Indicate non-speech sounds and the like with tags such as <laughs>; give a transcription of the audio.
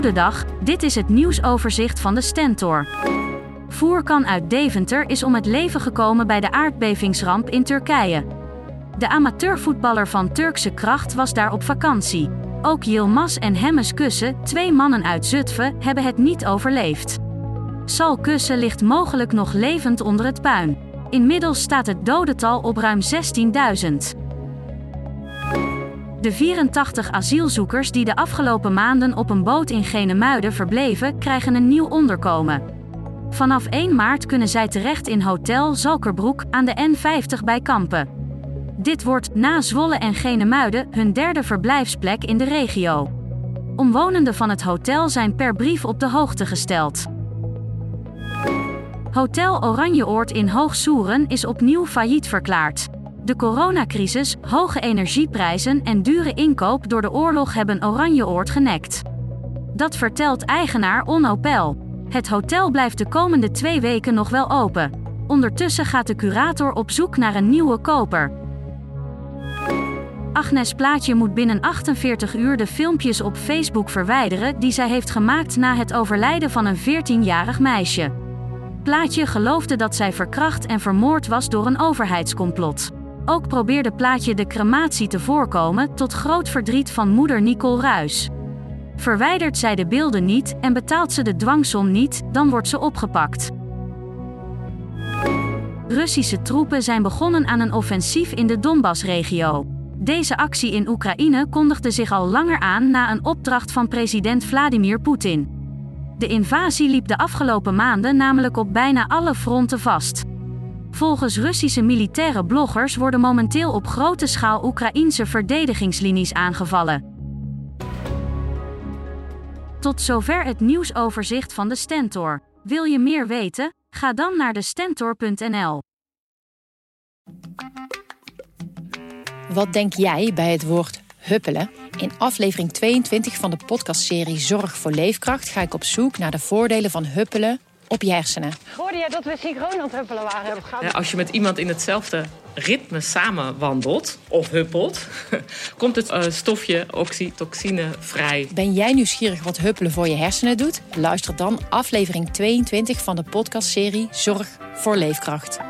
Goedendag, dit is het nieuwsoverzicht van de Stentor. Voerkan uit Deventer is om het leven gekomen bij de aardbevingsramp in Turkije. De amateurvoetballer van Turkse kracht was daar op vakantie. Ook Yilmaz en Hemmes Kussen, twee mannen uit Zutphen, hebben het niet overleefd. Sal Kussen ligt mogelijk nog levend onder het puin. Inmiddels staat het dodental op ruim 16.000. De 84 asielzoekers die de afgelopen maanden op een boot in Genemuiden verbleven, krijgen een nieuw onderkomen. Vanaf 1 maart kunnen zij terecht in Hotel Zalkerbroek aan de N50 bij Kampen. Dit wordt, na Zwolle en Genemuiden, hun derde verblijfsplek in de regio. Omwonenden van het hotel zijn per brief op de hoogte gesteld. Hotel Oranjeoord in Hoogsoeren is opnieuw failliet verklaard. De coronacrisis, hoge energieprijzen en dure inkoop door de oorlog hebben Oranjeoord genekt. Dat vertelt eigenaar Onno Pel. Het hotel blijft de komende twee weken nog wel open. Ondertussen gaat de curator op zoek naar een nieuwe koper. Agnes Plaatje moet binnen 48 uur de filmpjes op Facebook verwijderen die zij heeft gemaakt na het overlijden van een 14-jarig meisje. Plaatje geloofde dat zij verkracht en vermoord was door een overheidscomplot. Ook probeerde Plaatje de crematie te voorkomen tot groot verdriet van moeder Nicole Ruis. Verwijdert zij de beelden niet en betaalt ze de dwangsom niet, dan wordt ze opgepakt. Russische troepen zijn begonnen aan een offensief in de Donbass-regio. Deze actie in Oekraïne kondigde zich al langer aan na een opdracht van president Vladimir Poetin. De invasie liep de afgelopen maanden namelijk op bijna alle fronten vast. Volgens Russische militaire bloggers worden momenteel op grote schaal Oekraïense verdedigingslinies aangevallen. Tot zover het nieuwsoverzicht van de Stentor. Wil je meer weten? Ga dan naar de Stentor.nl. Wat denk jij bij het woord huppelen? In aflevering 22 van de podcastserie Zorg voor Leefkracht ga ik op zoek naar de voordelen van huppelen op je hersenen. Hoorde jij dat we synchroon aan het huppelen waren? Ja, als je met iemand in hetzelfde ritme samen wandelt of huppelt, <laughs> komt het uh, stofje oxytocine vrij. Ben jij nieuwsgierig wat huppelen voor je hersenen doet? Luister dan aflevering 22 van de podcastserie Zorg voor Leefkracht.